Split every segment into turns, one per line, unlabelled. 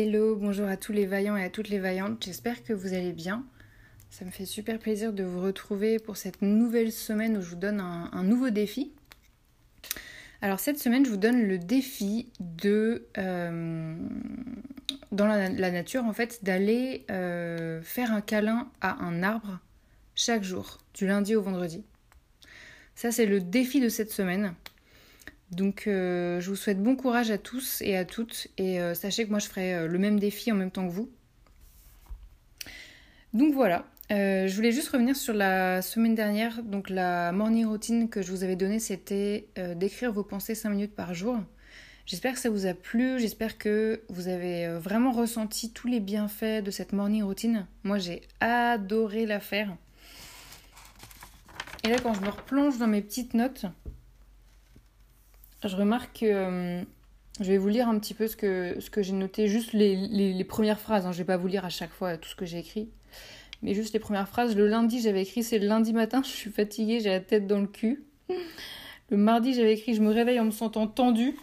Hello, bonjour à tous les vaillants et à toutes les vaillantes, j'espère que vous allez bien. Ça me fait super plaisir de vous retrouver pour cette nouvelle semaine où je vous donne un, nouveau défi. Alors cette semaine, je vous donne le défi de, euh, dans la, nature en fait, d'aller euh, faire un câlin à un arbre chaque jour, du lundi au vendredi. Ça c'est le défi de cette semaine. Donc euh, je vous souhaite bon courage à tous et à toutes et euh, sachez que moi je ferai euh, le même défi en même temps que vous. Donc voilà, je voulais juste revenir sur la semaine dernière. Donc la morning routine que je vous avais donnée c'était d'écrire vos pensées 5 minutes par jour. J'espère que ça vous a plu, j'espère que vous avez vraiment ressenti tous les bienfaits de cette morning routine. Moi j'ai adoré la faire. Et là quand je me replonge dans mes petites notes, je remarque que euh, je vais vous lire un petit peu ce que, j'ai noté, juste les, les, premières phrases. Hein. Je ne vais pas vous lire à chaque fois tout ce que j'ai écrit, mais juste les premières phrases. Le lundi, j'avais écrit c'est le lundi matin, je suis fatiguée, j'ai la tête dans le cul. Le mardi, j'avais écrit je me réveille en me sentant tendue.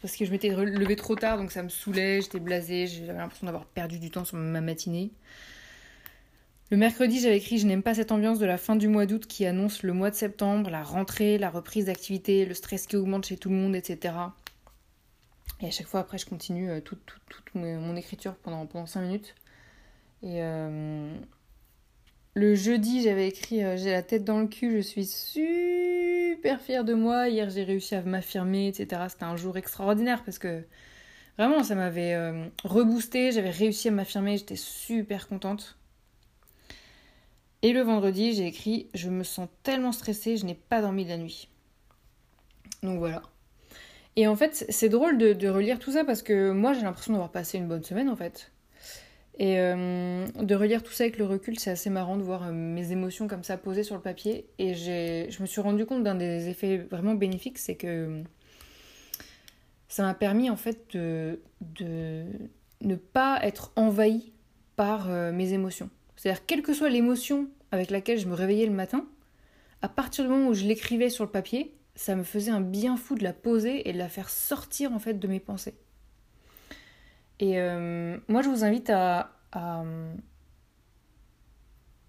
Parce que je m'étais levée trop tard, donc ça me saoulait, j'étais blasée, j'avais l'impression d'avoir perdu du temps sur ma matinée. Le mercredi, j'avais écrit Je n'aime pas cette ambiance de la fin du mois d'août qui annonce le mois de septembre, la rentrée, la reprise d'activité, le stress qui augmente chez tout le monde, etc. Et à chaque fois, après, je continue euh, toute, mon écriture pendant, pendant 5 minutes. Et euh, le jeudi, j'avais écrit euh, J'ai la tête dans le cul, je suis super fière de moi. Hier, j'ai réussi à m'affirmer, etc. C'était un jour extraordinaire parce que vraiment, ça m'avait reboosté. J'avais réussi à m'affirmer, j'étais super contente. Et le vendredi, j'ai écrit Je me sens tellement stressée, je n'ai pas dormi de la nuit. Donc voilà. Et en fait, c'est drôle de, relire tout ça parce que moi, j'ai l'impression d'avoir passé une bonne semaine en fait. Et euh, de relire tout ça avec le recul, c'est assez marrant de voir euh, mes émotions comme ça posées sur le papier. Et je me suis rendu compte d'un des effets vraiment bénéfiques, c'est que ça m'a permis en fait de, de ne pas être envahi par euh, mes émotions. C'est-à-dire, quelle que soit l'émotion avec laquelle je me réveillais le matin, à partir du moment où je l'écrivais sur le papier, ça me faisait un bien fou de la poser et de la faire sortir en fait de mes pensées. Et euh, moi, je vous invite à,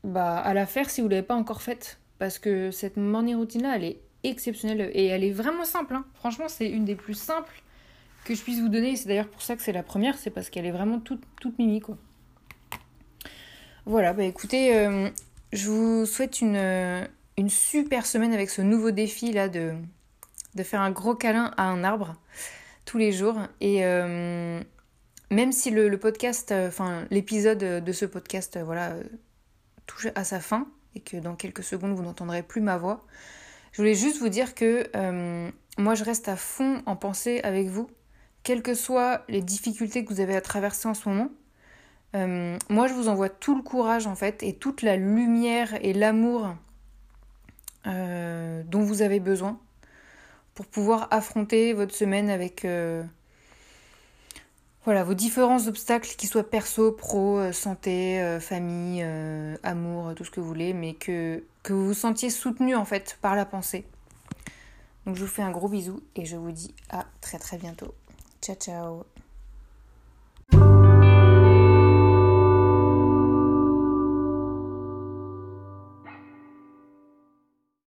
bah, à la faire si vous ne l'avez pas encore faite. Parce que cette morning routine-là, elle est exceptionnelle et elle est vraiment simple. Hein. Franchement, c'est une des plus simples que je puisse vous donner. C'est d'ailleurs pour ça que c'est la première, c'est parce qu'elle est vraiment toute, toute mimi, quoi. Voilà, bah écoutez, euh, je vous souhaite une, euh, une, super semaine avec ce nouveau défi là de, faire un gros câlin à un arbre tous les jours. Et euh, même si le, podcast, enfin l'épisode de ce podcast, voilà, touche à sa fin et que dans quelques secondes vous n'entendrez plus ma voix, je voulais juste vous dire que moi je reste à fond en pensée avec vous, quelles que soient les difficultés que vous avez à traverser en ce moment. Euh, moi, je vous envoie tout le courage en fait et toute la lumière et l'amour euh, dont vous avez besoin pour pouvoir affronter votre semaine avec euh, voilà, vos différents obstacles, qu'ils soient perso, pro, santé, famille, amour, tout ce que vous voulez, mais que, que vous vous sentiez soutenu en fait par la pensée. Donc je vous fais un gros bisou et je vous dis à très très bientôt. Ciao ciao